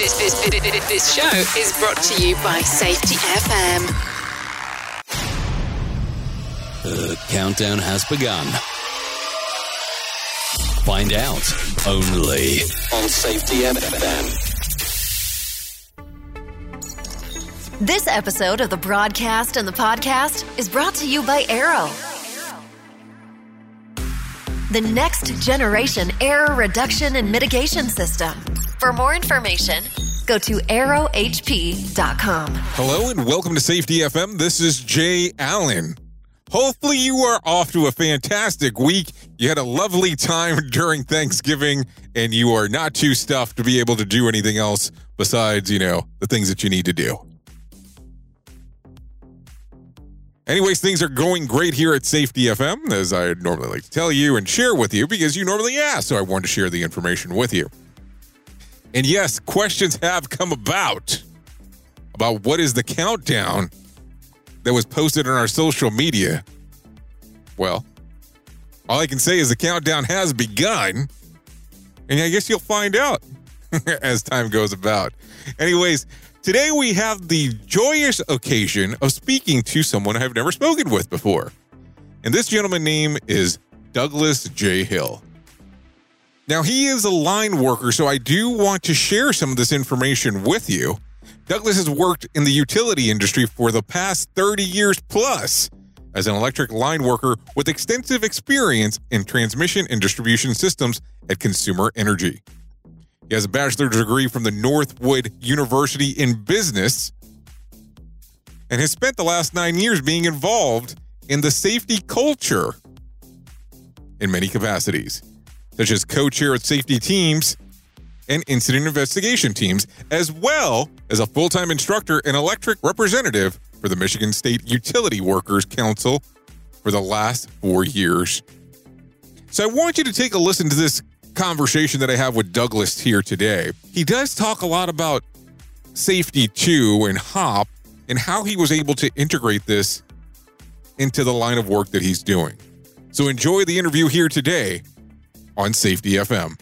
This, this, this, this show is brought to you by Safety FM. The countdown has begun. Find out only on Safety FM. This episode of the broadcast and the podcast is brought to you by Arrow. The next generation error reduction and mitigation system. For more information, go to arrowhp.com. Hello and welcome to Safety FM. This is Jay Allen. Hopefully, you are off to a fantastic week. You had a lovely time during Thanksgiving, and you are not too stuffed to be able to do anything else besides, you know, the things that you need to do. Anyways, things are going great here at Safety FM, as I normally like to tell you and share with you because you normally ask, so I wanted to share the information with you. And yes, questions have come about about what is the countdown that was posted on our social media. Well, all I can say is the countdown has begun, and I guess you'll find out as time goes about. Anyways, Today, we have the joyous occasion of speaking to someone I've never spoken with before. And this gentleman's name is Douglas J. Hill. Now, he is a line worker, so I do want to share some of this information with you. Douglas has worked in the utility industry for the past 30 years plus as an electric line worker with extensive experience in transmission and distribution systems at Consumer Energy. He has a bachelor's degree from the Northwood University in business and has spent the last nine years being involved in the safety culture in many capacities, such as co chair of safety teams and incident investigation teams, as well as a full time instructor and electric representative for the Michigan State Utility Workers Council for the last four years. So I want you to take a listen to this conversation that I have with Douglas here today, he does talk a lot about safety too and HOP and how he was able to integrate this into the line of work that he's doing. So enjoy the interview here today on Safety FM.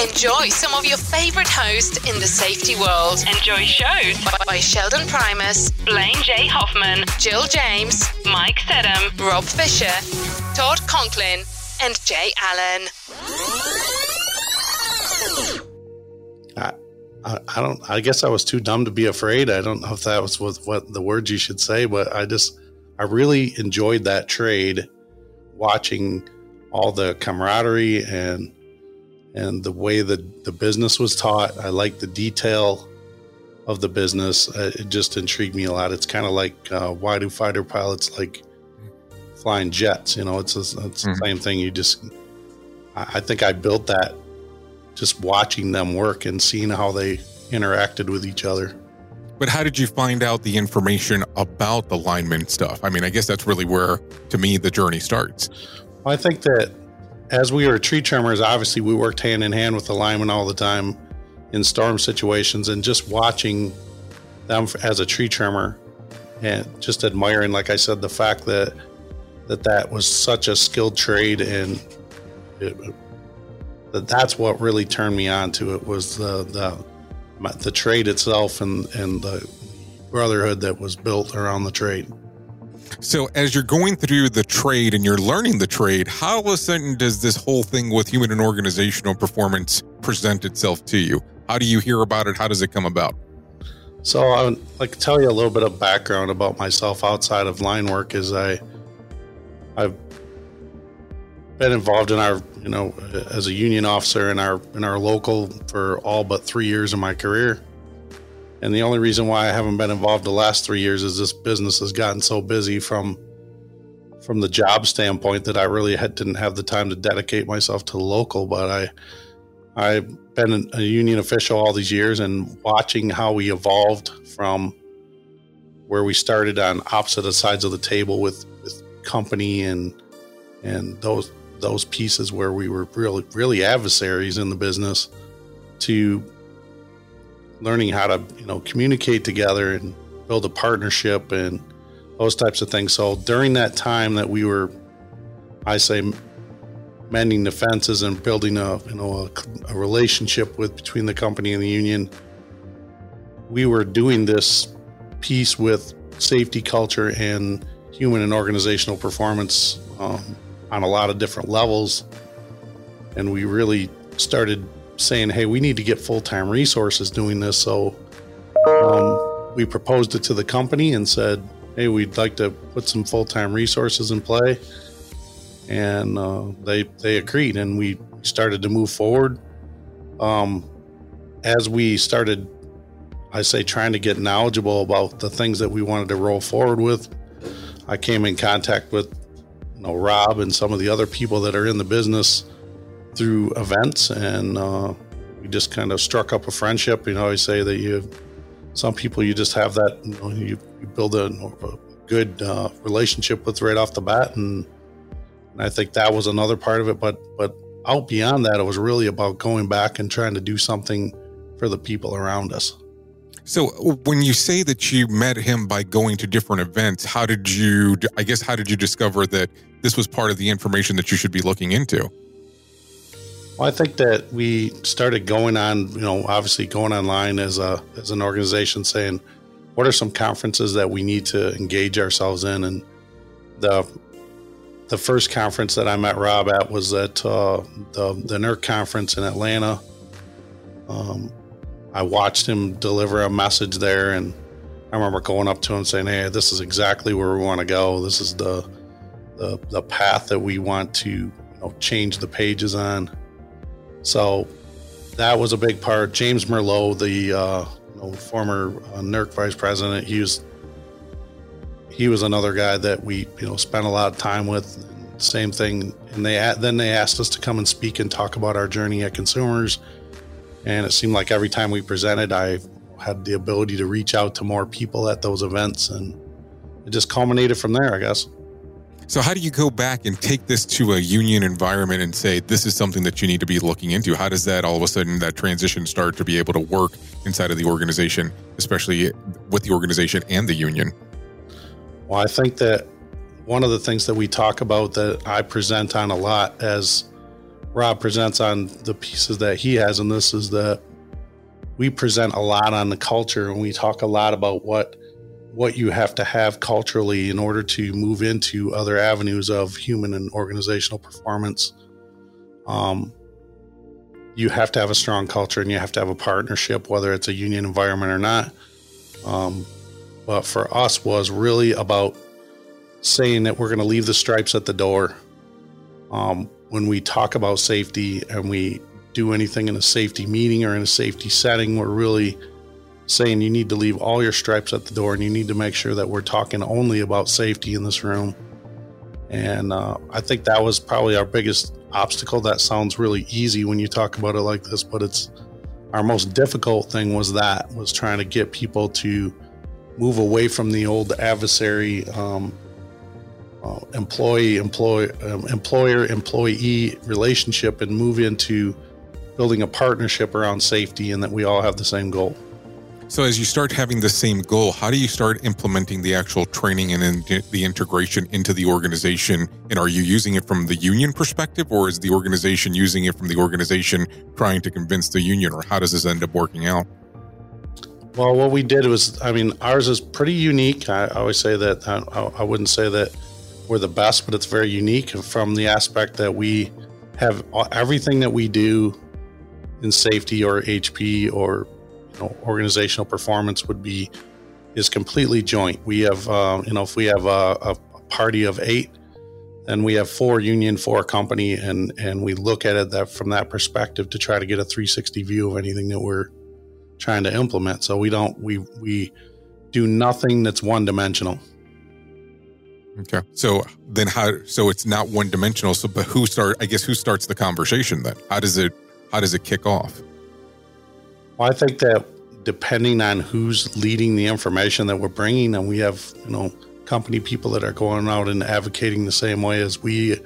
Enjoy some of your favorite hosts in the safety world. Enjoy shows by, by Sheldon Primus, Blaine J. Hoffman, Jill James, Mike Sedham, Rob Fisher, Todd Conklin, and Jay Allen. I, I, I don't. I guess I was too dumb to be afraid. I don't know if that was what, what the words you should say, but I just I really enjoyed that trade, watching all the camaraderie and and the way that the business was taught. I like the detail of the business. Uh, it just intrigued me a lot. It's kind of like uh, why do fighter pilots like flying jets? You know, it's, a, it's mm-hmm. the same thing. You just, I think I built that just watching them work and seeing how they interacted with each other. But how did you find out the information about the lineman stuff? I mean, I guess that's really where, to me, the journey starts. I think that as we were tree trimmers, obviously we worked hand in hand with the linemen all the time in storm situations, and just watching them as a tree trimmer and just admiring, like I said, the fact that that that was such a skilled trade and it, that that's what really turned me on to it was the the the trade itself and and the brotherhood that was built around the trade. So, as you're going through the trade and you're learning the trade, how all of a sudden does this whole thing with human and organizational performance present itself to you? How do you hear about it? How does it come about? So, I would like to tell you a little bit of background about myself outside of line work. Is I I've been involved in our, you know, as a union officer in our in our local for all but three years of my career. And the only reason why I haven't been involved the last three years is this business has gotten so busy from from the job standpoint that I really had, didn't have the time to dedicate myself to the local. But I I've been a union official all these years and watching how we evolved from where we started on opposite sides of the table with company and and those those pieces where we were really really adversaries in the business to learning how to you know communicate together and build a partnership and those types of things. So during that time that we were i say mending the fences and building a you know a, a relationship with between the company and the union we were doing this piece with safety culture and human and organizational performance um, on a lot of different levels. And we really started saying, hey, we need to get full time resources doing this. So um, we proposed it to the company and said, hey, we'd like to put some full time resources in play. And uh, they, they agreed, and we started to move forward. Um, as we started, I say, trying to get knowledgeable about the things that we wanted to roll forward with, I came in contact with you know Rob and some of the other people that are in the business through events, and uh, we just kind of struck up a friendship. You know, I say that you, some people you just have that you, know, you, you build a, a good uh, relationship with right off the bat, and, and I think that was another part of it. But but out beyond that, it was really about going back and trying to do something for the people around us. So, when you say that you met him by going to different events, how did you, I guess, how did you discover that this was part of the information that you should be looking into? Well, I think that we started going on, you know, obviously going online as a as an organization, saying, what are some conferences that we need to engage ourselves in? And the the first conference that I met Rob at was at uh, the the NERC conference in Atlanta. Um, I watched him deliver a message there, and I remember going up to him saying, "Hey, this is exactly where we want to go. This is the the, the path that we want to you know, change the pages on." So that was a big part. James Merlo, the uh, you know, former uh, NERC vice president, he was he was another guy that we you know spent a lot of time with. Same thing, and they then they asked us to come and speak and talk about our journey at consumers and it seemed like every time we presented, I had the ability to reach out to more people at those events. And it just culminated from there, I guess. So, how do you go back and take this to a union environment and say, this is something that you need to be looking into? How does that all of a sudden, that transition start to be able to work inside of the organization, especially with the organization and the union? Well, I think that one of the things that we talk about that I present on a lot as Rob presents on the pieces that he has, and this is that we present a lot on the culture, and we talk a lot about what what you have to have culturally in order to move into other avenues of human and organizational performance. Um, you have to have a strong culture, and you have to have a partnership, whether it's a union environment or not. Um, but for us, was really about saying that we're going to leave the stripes at the door. Um, when we talk about safety and we do anything in a safety meeting or in a safety setting, we're really saying you need to leave all your stripes at the door and you need to make sure that we're talking only about safety in this room. And uh, I think that was probably our biggest obstacle. That sounds really easy when you talk about it like this, but it's our most difficult thing was that was trying to get people to move away from the old adversary um, uh, employee employee um, employer employee relationship and move into building a partnership around safety and that we all have the same goal. So, as you start having the same goal, how do you start implementing the actual training and in, the integration into the organization? And are you using it from the union perspective, or is the organization using it from the organization trying to convince the union, or how does this end up working out? Well, what we did was, I mean, ours is pretty unique. I, I always say that I, I wouldn't say that we're the best, but it's very unique from the aspect that we have everything that we do in safety or HP or you know, organizational performance would be is completely joint. We have uh, you know if we have a, a, party of eight, then we have four union, four company, and and we look at it that from that perspective to try to get a 360 view of anything that we're trying to implement. So we don't we we do nothing that's one dimensional. Okay. So then how so it's not one dimensional. So but who start I guess who starts the conversation then? How does it how does it kick off? Well, I think that depending on who's leading the information that we're bringing and we have, you know, company people that are going out and advocating the same way as we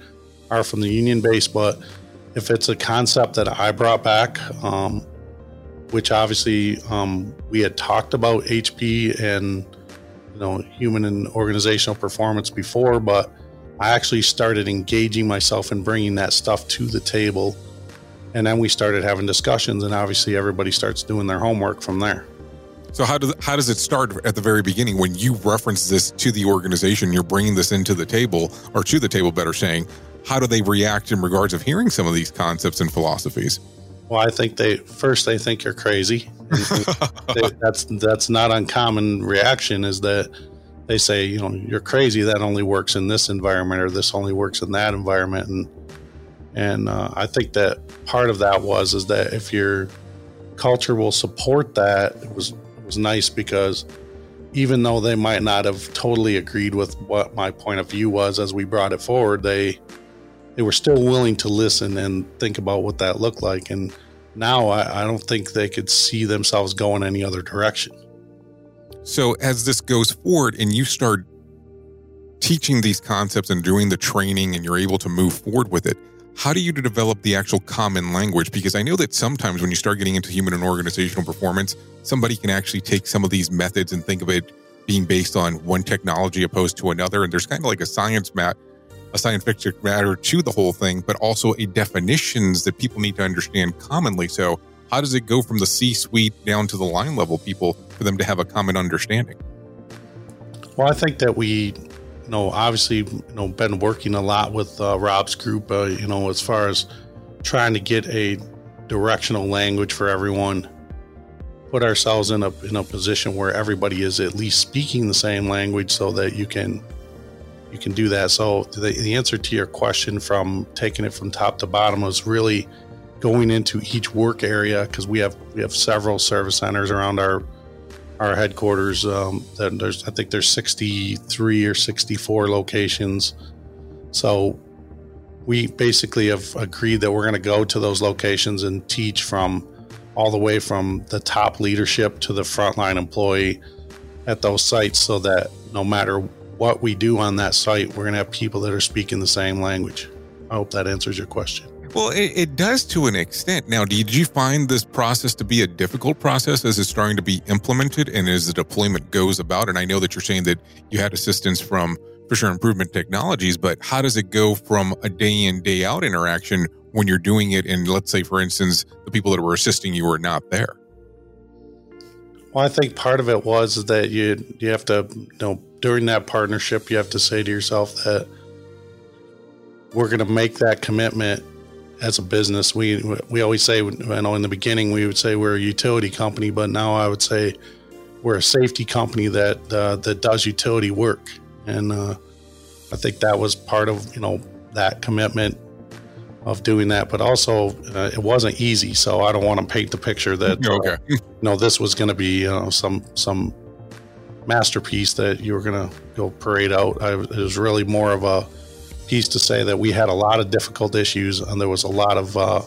are from the union base, but if it's a concept that I brought back, um, which obviously um, we had talked about HP and you know human and organizational performance before, but I actually started engaging myself and bringing that stuff to the table, and then we started having discussions, and obviously everybody starts doing their homework from there. So how does how does it start at the very beginning when you reference this to the organization? You're bringing this into the table, or to the table, better saying. How do they react in regards of hearing some of these concepts and philosophies? Well, I think they first they think you're crazy. That's that's not uncommon reaction. Is that they say you know you're crazy. That only works in this environment, or this only works in that environment, and and uh, I think that part of that was is that if your culture will support that, it was was nice because even though they might not have totally agreed with what my point of view was as we brought it forward, they they were still willing to listen and think about what that looked like. And now I, I don't think they could see themselves going any other direction. So as this goes forward and you start teaching these concepts and doing the training and you're able to move forward with it, how do you develop the actual common language? Because I know that sometimes when you start getting into human and organizational performance, somebody can actually take some of these methods and think of it being based on one technology opposed to another. And there's kind of like a science mat, a scientific matter to the whole thing, but also a definitions that people need to understand commonly. So how does it go from the C suite down to the line level people for them to have a common understanding? Well, I think that we you know, obviously, you know, been working a lot with uh, Rob's group, uh, you know, as far as trying to get a directional language for everyone, put ourselves in a in a position where everybody is at least speaking the same language, so that you can you can do that. So the, the answer to your question from taking it from top to bottom was really going into each work area because we have we have several service centers around our our headquarters. Um, there's, I think there's 63 or 64 locations. So we basically have agreed that we're going to go to those locations and teach from all the way from the top leadership to the frontline employee at those sites so that no matter what we do on that site, we're going to have people that are speaking the same language. I hope that answers your question. Well, it, it, does to an extent. Now, did you find this process to be a difficult process as it's starting to be implemented and as the deployment goes about? And I know that you're saying that you had assistance from Fisher Improvement Technologies, but how does it go from a day in, day out interaction when you're doing it? And let's say, for instance, the people that were assisting you were not there. Well, I think part of it was that you you have to, you know, during that partnership, you have to say to yourself that we're going to make that commitment as a business, we we always say, you know, in the beginning we would say we're a utility company, but now I would say we're a safety company that uh, that does utility work, and uh, I think that was part of you know that commitment of doing that. But also, uh, it wasn't easy, so I don't want to paint the picture that okay. You know this was going to be you know some some masterpiece that you were going to go parade out. I, it was really more of a piece to say that we had a lot of difficult issues and there was a lot of uh,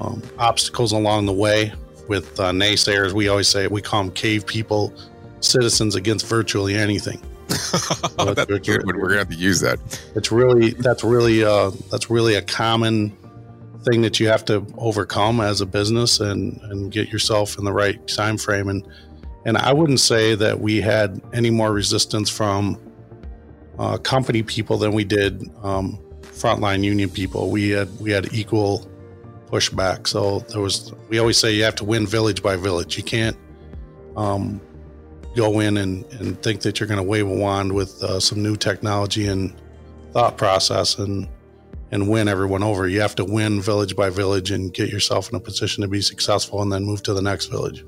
um, obstacles along the way with uh, naysayers. We always say we call them cave people, citizens against virtually anything. that's good. We're gonna have to use that. It's really that's really uh, that's really a common thing that you have to overcome as a business and and get yourself in the right time frame and and I wouldn't say that we had any more resistance from uh, company people than we did um, frontline union people. We had we had equal pushback. So there was. We always say you have to win village by village. You can't um, go in and, and think that you're going to wave a wand with uh, some new technology and thought process and and win everyone over. You have to win village by village and get yourself in a position to be successful, and then move to the next village.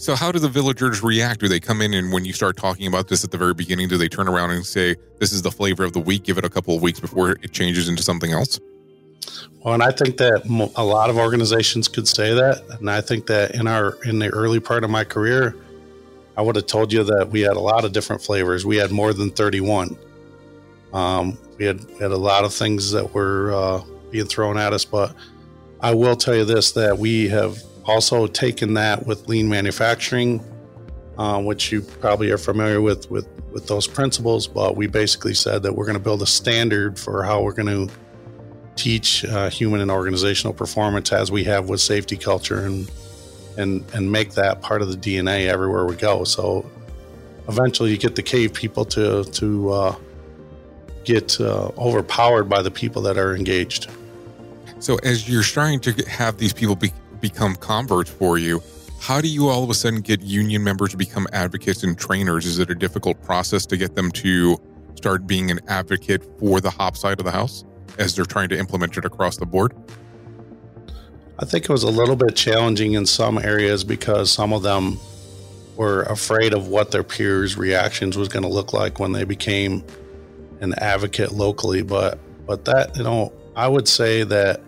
So, how do the villagers react? Do they come in and when you start talking about this at the very beginning, do they turn around and say, This is the flavor of the week? Give it a couple of weeks before it changes into something else? Well, and I think that a lot of organizations could say that. And I think that in our in the early part of my career, I would have told you that we had a lot of different flavors. We had more than 31. Um, we, had, we had a lot of things that were uh, being thrown at us. But I will tell you this that we have also taken that with lean manufacturing, uh, which you probably are familiar with, with with those principles. But we basically said that we're going to build a standard for how we're going to teach uh, human and organizational performance as we have with safety culture and and and make that part of the DNA everywhere we go. So eventually, you get the cave people to to uh, get uh, overpowered by the people that are engaged. So as you're starting to have these people be, become converts for you, How do you all of a sudden get union members to become advocates and trainers? Is it a difficult process to get them to start being an advocate for the hop side of the house as they're trying to implement it across the board? I think it was a little bit challenging in some areas because some of them were afraid of what their peers' reactions was going to look like when they became an advocate locally. But but that you know, I would say that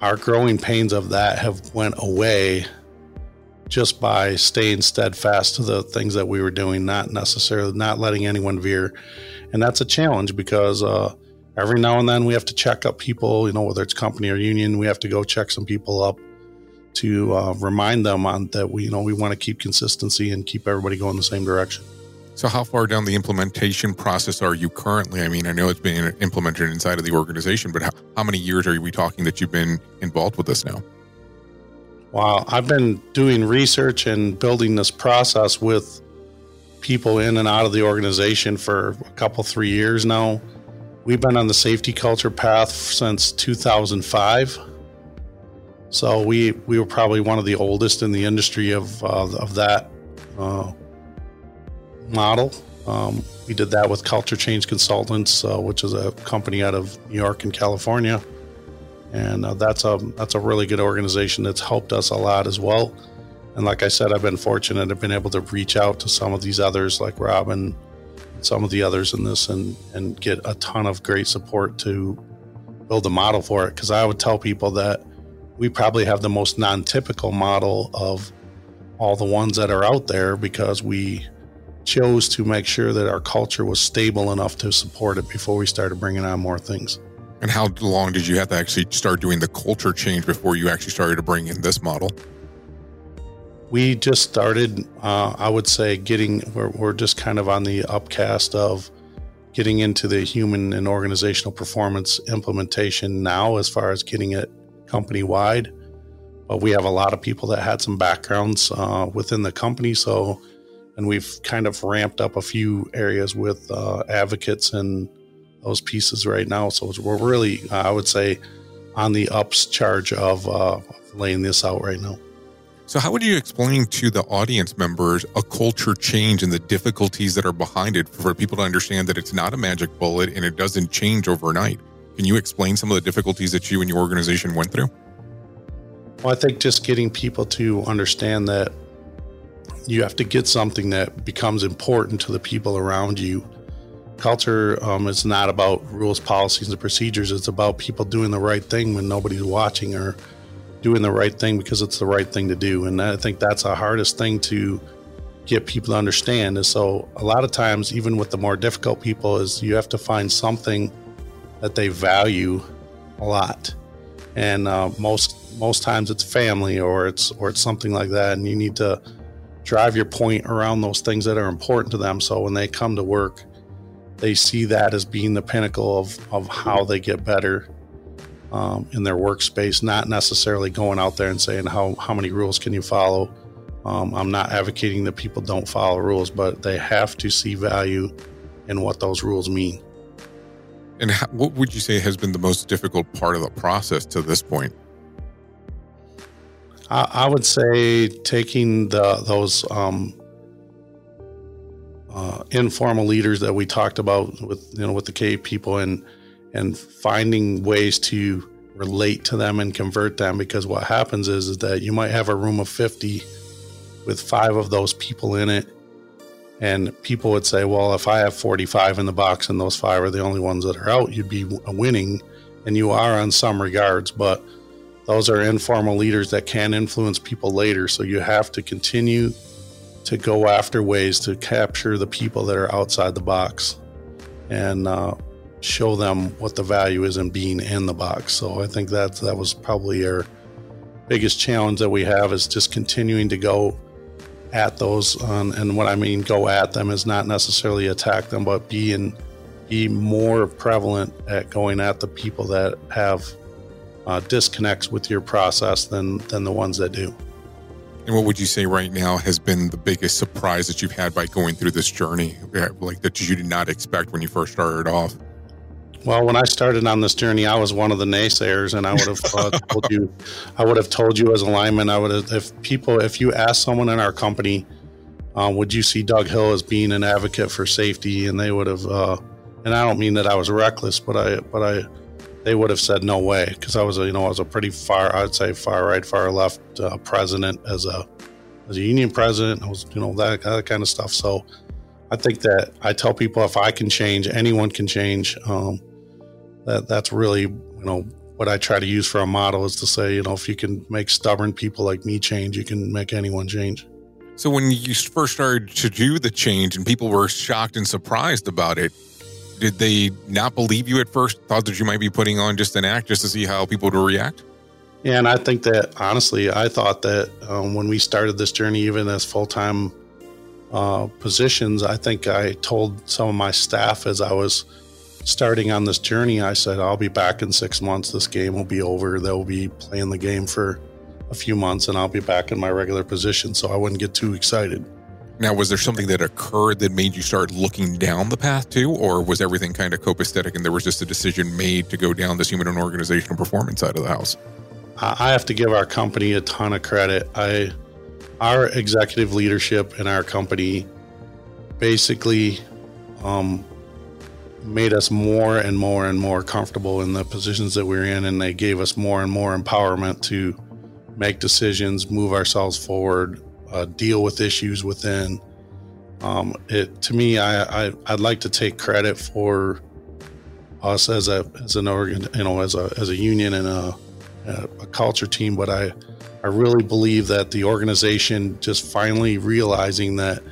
our growing pains of that have went away just by staying steadfast to the things that we were doing, not necessarily not letting anyone veer. And that's a challenge because uh, every now and then we have to check up people, you know, whether it's company or union, we have to go check some people up to uh, remind them on that we, you know, we want to keep consistency and keep everybody going the same direction. So, how far down the implementation process are you currently? I mean, I know it's being implemented inside of the organization, but how, how many years are we talking that you've been involved with this now? Wow, I've been doing research and building this process with people in and out of the organization for a couple, three years now. We've been on the safety culture path since 2005. So we we were probably one of the oldest in the industry of uh, of that uh, model. Um, we did that with Culture Change Consultants, uh, which is a company out of New York and California, and uh, that's a that's a really good organization that's helped us a lot as well. And like I said, I've been fortunate. I've been able to reach out to some of these others, like Robin, some of the others in this, and and get a ton of great support to build a model for it. Because I would tell people that we probably have the most non-typical model of all the ones that are out there because we chose to make sure that our culture was stable enough to support it before we started bringing on more things. And how long did you have to actually start doing the culture change before you actually started to bring in this model? We just started, uh, I would say, getting, we're, we're just kind of on the upcast of getting into the human and organizational performance implementation now as far as getting it company wide. But we have a lot of people that had some backgrounds uh, within the company. So and we've kind of ramped up a few areas with uh, advocates and those pieces right now. So we're really, uh, I would say, on the ups charge of uh, laying this out right now. So, how would you explain to the audience members a culture change and the difficulties that are behind it for people to understand that it's not a magic bullet and it doesn't change overnight? Can you explain some of the difficulties that you and your organization went through? Well, I think just getting people to understand that you have to get something that becomes important to the people around you. Culture um, is not about rules, policies, and procedures. It's about people doing the right thing when nobody's watching or doing the right thing because it's the right thing to do. And I think that's the hardest thing to get people to understand. And so a lot of times, even with the more difficult people, is you have to find something that they value a lot. And uh, most most times it's family or it's or it's something like that, and you need to drive your point around those things that are important to them. So when they come to work, they see that as being the pinnacle of, of how they get better um, in their workspace, not necessarily going out there and saying, how, how many rules can you follow? Um, I'm not advocating that people don't follow rules, but they have to see value in what those rules mean. And how, what would you say has been the most difficult part of the process to this point? I, I would say taking the those um, uh, informal leaders that we talked about with you know with the cave people and and finding ways to relate to them and convert them because what happens is, is that you might have a room of 50 with five of those people in it and people would say well if i have 45 in the box and those five are the only ones that are out you'd be winning and you are on some regards. But those are informal leaders that can influence people later. So you have to continue to go after ways to capture the people that are outside the box and uh, show them what the value is in being in the box. So I think that that was probably our biggest challenge that we have is just continuing to go at those. Um, and what I mean go at them is not necessarily attack them, but be in, be more prevalent at going at the people that have uh, disconnects with your process than than the ones that do. And what would you say right now has been the biggest surprise that you've had by going through this journey, like that you did not expect when you first started off? Well, when I started on this journey, I was one of the naysayers, and I would have uh, told you, I would have told you as a lineman, I would have, if people, if you ask someone in our company, uh, would you see Doug Hill as being an advocate for safety, and they would have, uh, and I don't mean that I was reckless, but I, but I, they would have said no way because I was a, you know, I was a pretty far, I'd say far right, far left uh, president as a, as a union president. I was, you know, that, that kind of stuff. So I think that I tell people if I can change, anyone can change. Um, that that's really you know what I try to use for a model is to say you know if you can make stubborn people like me change, you can make anyone change. So when you first started to do the change and people were shocked and surprised about it, did they not believe you at first? Thought that you might be putting on just an act just to see how people would react? Yeah, and I think that honestly, I thought that um, when we started this journey, even as full time uh, positions, I think I told some of my staff as I was starting on this journey, I said, I'll be back in six months. This game will be over. They'll be playing the game for a few months and I'll be back in my regular position. So I wouldn't get too excited. Now, was there something that occurred that made you start looking down the path too, or was everything kind of copacetic and there was just a decision made to go down this human and organizational performance side of the house? I have to give our company a ton of credit. I, our executive leadership in our company, basically, um, made us more and more and more comfortable in the positions that we're in, and they gave us more and more empowerment to make decisions, move ourselves forward, uh, deal with issues within. Um, it to me, I, I would like to take credit for us as a as an organ, you know, as a as a union and a, a culture team, but I I really believe that the organization just finally realizing that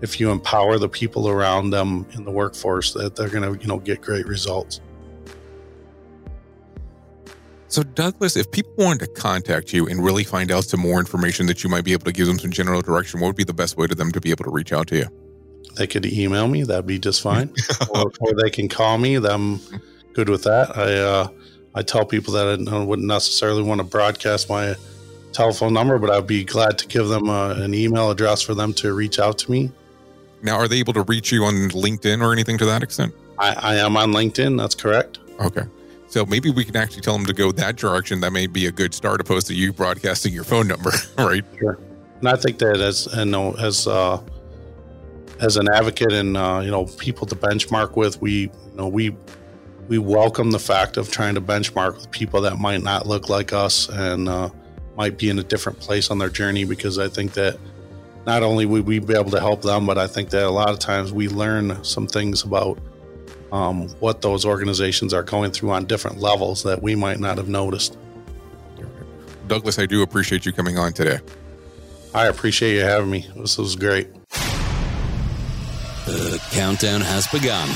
if you empower the people around them in the workforce that they're going to you know get great results so douglas if people wanted to contact you and really find out some more information that you might be able to give them some general direction what would be the best way to them to be able to reach out to you they could email me that'd be just fine or, or, they can call me i'm good with that i uh, i tell people that i wouldn't necessarily want to broadcast my telephone number but i'd be glad to give them uh, an email address for them to reach out to me now, are they able to reach you on LinkedIn or anything to that extent? I, I am on LinkedIn. That's correct. Okay. So maybe we can actually tell them to go that direction. That may be a good start opposed to you broadcasting your phone number, right? Sure. And I think that as you know, as uh, as an advocate and uh, you know people to benchmark with, we you know we we welcome the fact of trying to benchmark with people that might not look like us and uh, might be in a different place on their journey because I think that not only would we be able to help them, but I think that a lot of times we learn some things about um, what those organizations are going through on different levels that we might not have noticed. Douglas, I do appreciate you coming on today. I appreciate you having me. This was great. The countdown has begun.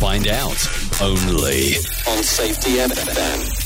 Find out only on Safety FM.